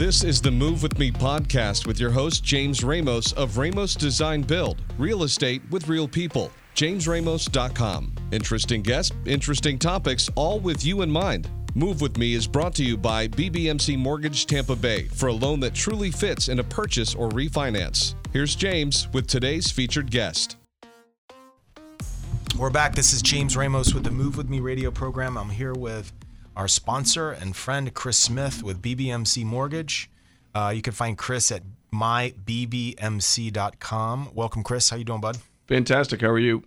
This is the Move With Me podcast with your host, James Ramos of Ramos Design Build, real estate with real people. JamesRamos.com. Interesting guests, interesting topics, all with you in mind. Move With Me is brought to you by BBMC Mortgage Tampa Bay for a loan that truly fits in a purchase or refinance. Here's James with today's featured guest. We're back. This is James Ramos with the Move With Me radio program. I'm here with our sponsor and friend, Chris Smith with BBMC Mortgage. Uh, you can find Chris at mybbmc.com. Welcome, Chris. How you doing, bud? Fantastic. How are you?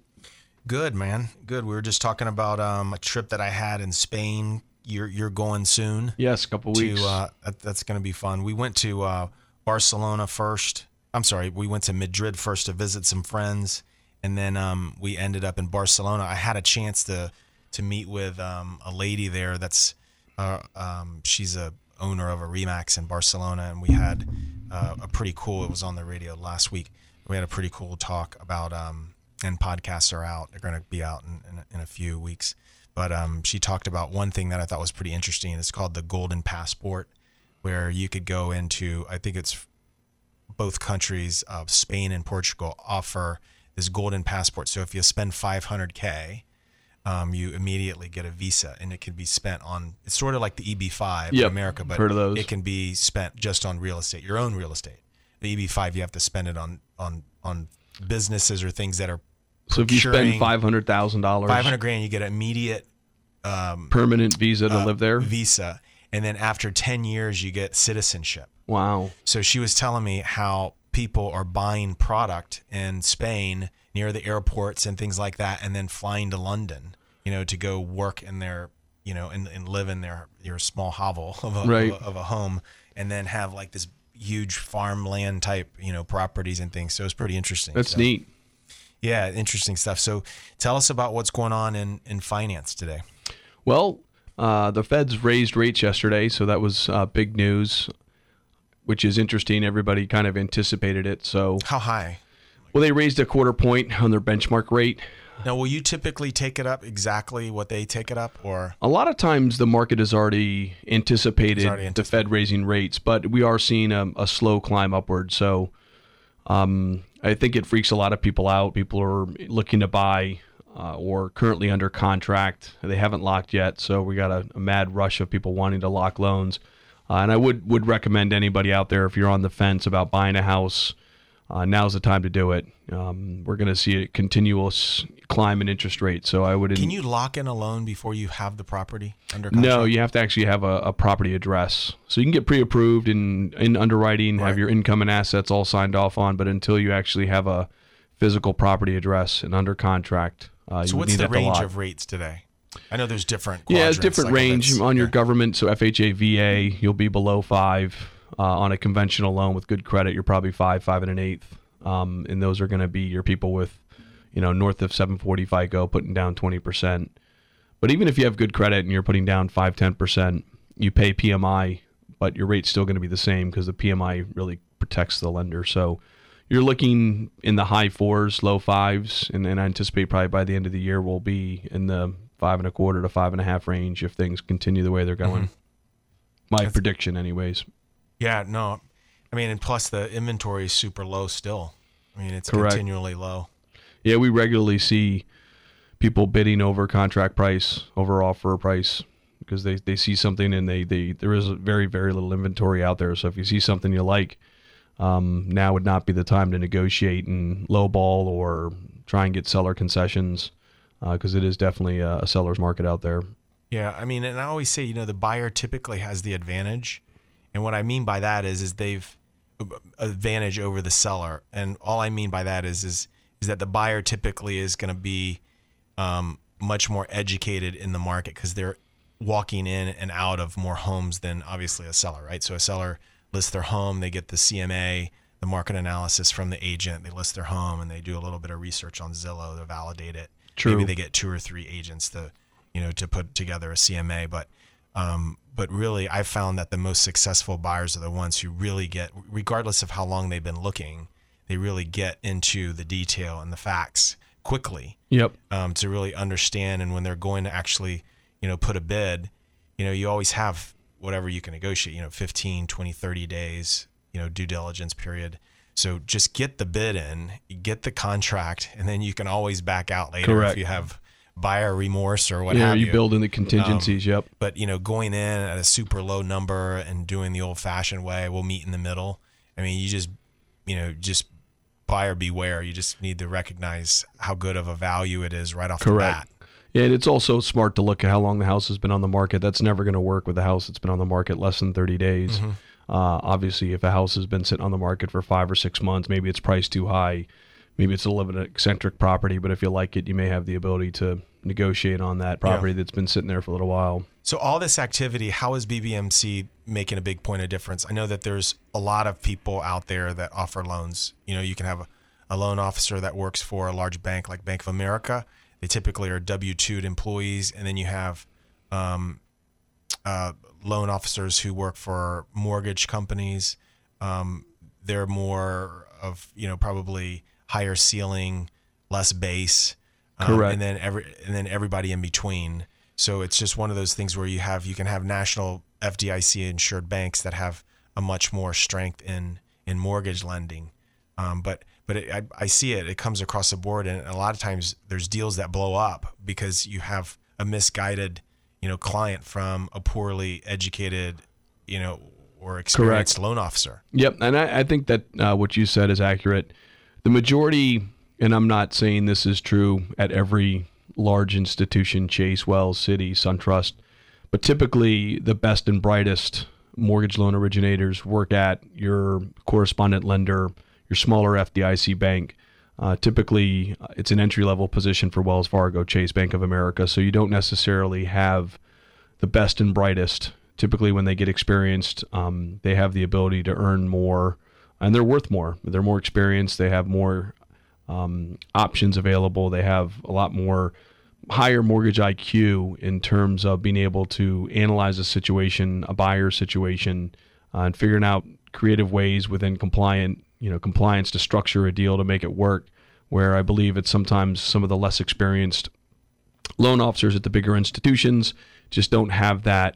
Good, man. Good. We were just talking about um, a trip that I had in Spain. You're you're going soon. Yes, a couple to, weeks. Uh, that, that's going to be fun. We went to uh, Barcelona first. I'm sorry, we went to Madrid first to visit some friends, and then um, we ended up in Barcelona. I had a chance to to meet with um, a lady there. That's uh, um, she's a owner of a Remax in Barcelona, and we had uh, a pretty cool. It was on the radio last week. We had a pretty cool talk about um, and podcasts are out. They're going to be out in, in, in a few weeks. But um, she talked about one thing that I thought was pretty interesting. It's called the Golden Passport, where you could go into. I think it's both countries of Spain and Portugal offer this golden passport. So if you spend 500k, um, you immediately get a visa, and it can be spent on. It's sort of like the EB5 in Yep, America, but heard of those. it can be spent just on real estate, your own real estate. The EB5, you have to spend it on on on businesses or things that are. so if you spend five hundred thousand dollars, 500 grand, you get an immediate um, permanent visa to uh, live there. visa, and then after 10 years, you get citizenship. Wow. So she was telling me how people are buying product in Spain near the airports and things like that, and then flying to London, you know, to go work in their, you know, and, and live in their your small hovel of a, Right. of a of a home, and then have like this huge farmland type, you know, properties and things. So it's pretty interesting. That's So, neat. Yeah, interesting stuff. So tell us about what's going on in in finance today. Well, uh, the Feds raised rates yesterday, so that was uh, big news, which is interesting. Everybody kind of anticipated it. So, How high? Well, they raised a quarter point on their benchmark rate. Now, will you typically take it up exactly what they take it up, or A lot of times the market has already anticipated already the Fed raising rates, but we are seeing a, a slow climb upward. So um, I think it freaks a lot of people out. People are looking to buy uh, or currently under contract. They haven't locked yet, so we got a, a mad rush of people wanting to lock loans. Uh, and I would, would recommend anybody out there if you're on the fence about buying a house, uh, now's the time to do it. Um, we're going to see a continuous climb in interest rates, so I would. can you lock in a loan before you have the property under contract? No, you have to actually have a, a property address. So you can get pre-approved in in underwriting, Right. have your income and assets all signed off on, but until you actually have a physical property address and under contract, uh, So you what's need the range of rates today? I know there's different. Yeah, it's different like range on your yeah. government. So FHA, VA, you'll be below five. Uh, on a conventional loan with good credit, you're probably five, five and an eighth. Um, and those are going to be your people with, you know, north of 740 FICO, putting down 20%. But even if you have good credit and you're putting down 5, 10%, you pay PMI, but your rate's still going to be the same because the PMI really protects the lender. So you're looking in the high fours, low fives, and, and I anticipate probably by the end of the year we'll be in the five and a quarter to five and a half range if things continue the way they're going. My prediction, anyways. Yeah, no, I mean, and plus the inventory is super low still. I mean, it's Correct. continually low. Yeah, we regularly see people bidding over contract price, over offer price, because they, they see something and they, they there is very very little inventory out there. So if you see something you like, um, now would not be the time to negotiate and lowball or try and get seller concessions, because it is definitely a, a seller's market out there. Yeah, I mean, and I always say, you know, the buyer typically has the advantage, and what I mean by that is, is they've advantage over the seller, and all I mean by that is, is, is that the buyer typically is going to be um, much more educated in the market because they're walking in and out of more homes than obviously a seller, right? So a seller lists their home, they get the CMA, the market analysis from the agent, they list their home, and they do a little bit of research on Zillow to validate it. True. Maybe they get two or three agents to, you know, to put together a CMA, but um, but really, I found that the most successful buyers are the ones who really get, regardless of how long they've been looking, they really get into the detail and the facts quickly Yep. um, to really understand. And when they're going to actually, you know, put a bid, you know, you always have whatever you can negotiate, you know, 15, 20, 30 days, you know, due diligence period. So just get the bid in, get the contract, and then you can always back out later Correct. if you have buyer remorse or what yeah, have you you. build in the contingencies. yep. but you know, going in at a super low number and doing the old fashioned way, we'll meet in the middle. I mean, you just, you know, just buyer beware. You just need to recognize how good of a value it is right off Correct. the bat. Yeah, and it's also smart to look at how long the house has been on the market. That's never going to work with a house that's been on the market less than 30 days. Mm-hmm. Uh, obviously, if a house has been sitting on the market for five or six months, maybe it's priced too high. Maybe it's a little bit of eccentric property, but if you like it, you may have the ability to negotiate on that property that's been sitting there for a little while. So all this activity, how is BBMC making a big point of difference? I know that there's a lot of people out there that offer loans. You know, you can have a, a loan officer that works for a large bank like Bank of America. They typically are W 2'd employees, and then you have um, uh, loan officers who work for mortgage companies. Um, they're more of you know probably higher ceiling, less base, um, Correct. and then every and then everybody in between. So it's just one of those things where you have you can have national FDIC insured banks that have a much more strength in in mortgage lending, um, but but it, I, I see it. It comes across the board, and a lot of times there's deals that blow up because you have a misguided, you know, client from a poorly educated, you know, or experienced loan officer. Yep, and I, I think that uh, what you said is accurate. The majority, and I'm not saying this is true at every large institution, Chase, Wells, Citi, SunTrust, but typically the best and brightest mortgage loan originators work at your correspondent lender, your smaller FDIC bank. Uh, typically, uh, it's an entry level position for Wells Fargo, Chase, Bank of America, so you don't necessarily have the best and brightest. Typically, when they get experienced, um, they have the ability to earn more, and they're worth more. They're more experienced. They have more um, options available. They have a lot more higher mortgage IQ in terms of being able to analyze a situation, a buyer situation, uh, and figuring out creative ways within compliant, you know, compliance to structure a deal to make it work. Where I believe it's sometimes some of the less experienced loan officers at the bigger institutions just don't have that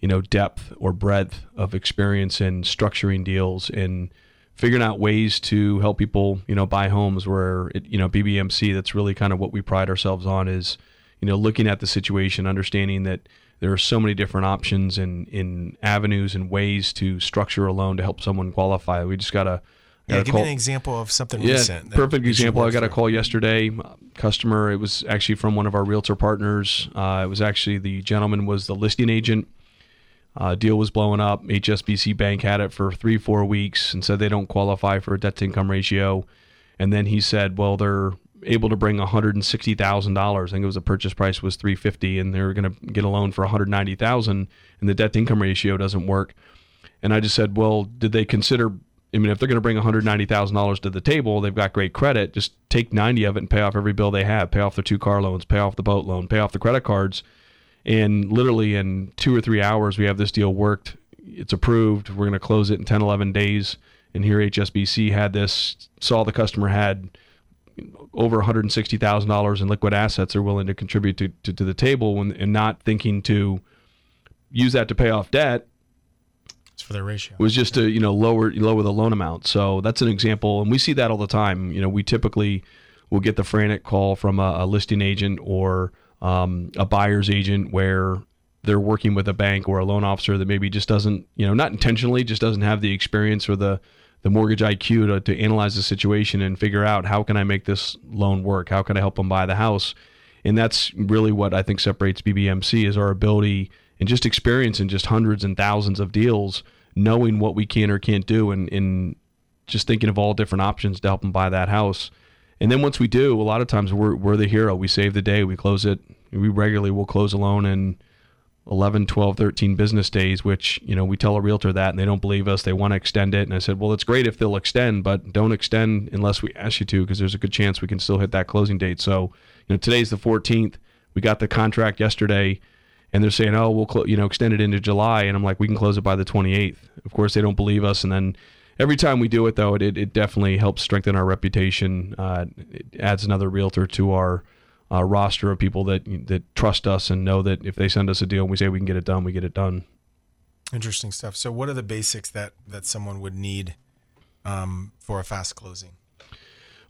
you know depth or breadth of experience in structuring deals and figuring out ways to help people you know buy homes where it, you know BBMC that's really kind of what we pride ourselves on is you know looking at the situation understanding that there are so many different options and in avenues and ways to structure a loan to help someone qualify we just gotta Yeah, give call- me an example of something yeah, recent. perfect example. I got a call yesterday. Customer. It was actually from one of our realtor partners. Uh, it was actually the gentleman was the listing agent. Uh, deal was blowing up. HSBC Bank had it for three, four weeks and said they don't qualify for a debt to income ratio. And then he said, well, they're able to bring one hundred and sixty thousand dollars. I think it was the purchase price was three fifty, and they're going to get a loan for one hundred ninety thousand, and the debt to income ratio doesn't work. And I just said, well, did they consider? I mean, if they're going to bring $190,000 to the table, they've got great credit. Just take 90 of it and pay off every bill they have. Pay off their two car loans, pay off the boat loan, pay off the credit cards. And literally in two or three hours, we have this deal worked. It's approved. We're going to close it in 10, 11 days. And here HSBC had this, saw the customer had over $160,000 in liquid assets they're willing to contribute to, to, to the table when, and not thinking to use that to pay off debt It's for their ratio. It was just to you know lower lower the loan amount. So that's an example, and we see that all the time. You know, we typically will get the frantic call from a, a listing agent or um, a buyer's agent where they're working with a bank or a loan officer that maybe just doesn't you know not intentionally just doesn't have the experience or the the mortgage IQ to, to analyze the situation and figure out how can I make this loan work? How can I help them buy the house? And that's really what I think separates BBMC is our ability and just experience in just hundreds and thousands of deals, knowing what we can or can't do, and, and just thinking of all different options to help them buy that house. And then once we do, a lot of times we're, we're the hero. We save the day. We close it. We regularly will close a loan in 11, 12, 13 business days, which, you know, we tell a realtor that and they don't believe us. They want to extend it. And I said, well, it's great if they'll extend, but don't extend unless we ask you to because there's a good chance we can still hit that closing date. So, you know, today's the 14th. We got the contract yesterday and they're saying, "Oh, we'll you know extend it into July," and I'm like, "We can close it by the 28th." Of course, they don't believe us, and then every time we do it, though, it, it, it definitely helps strengthen our reputation. Uh, it adds another realtor to our uh, roster of people that that trust us and know that if they send us a deal and we say we can get it done, we get it done. Interesting stuff. So, what are the basics that that someone would need um, for a fast closing?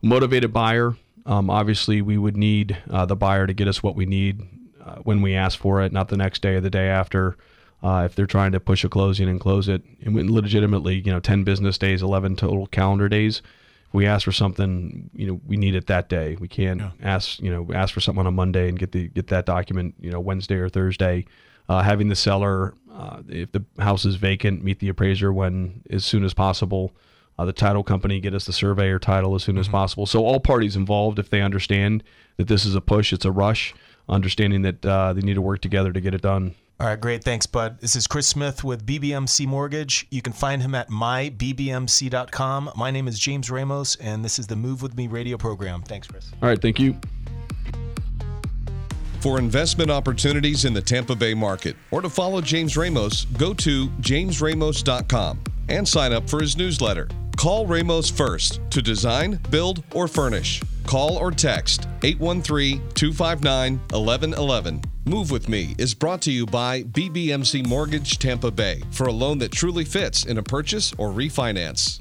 Motivated buyer. Um, obviously, we would need uh, the buyer to get us what we need uh, when we ask for it, not the next day or the day after. Uh, if they're trying to push a closing and close it, and legitimately, you know, 10 business days, 11 total calendar days. If we ask for something, you know, we need it that day. We can't Yeah. ask, you know, ask for something on a Monday and get the get that document, you know, Wednesday or Thursday. Uh, having the seller, uh, if the house is vacant, meet the appraiser when as soon as possible. Uh, the title company get us the surveyor title as soon as possible. So all parties involved, if they understand that this is a push, it's a rush, understanding that uh, they need to work together to get it done. All right, great. Thanks, Bud. This is Chris Smith with BBMC Mortgage. You can find him at mybbmc.com. My name is James Ramos, and this is the Move With Me radio program. Thanks, Chris. All right, thank you. For investment opportunities in the Tampa Bay market or to follow James Ramos, go to jamesramos.com and sign up for his newsletter. Call Ramos first to design, build, or furnish. Call or text 813 259 1111. Move with Me is brought to you by BBMC Mortgage Tampa Bay for a loan that truly fits in a purchase or refinance.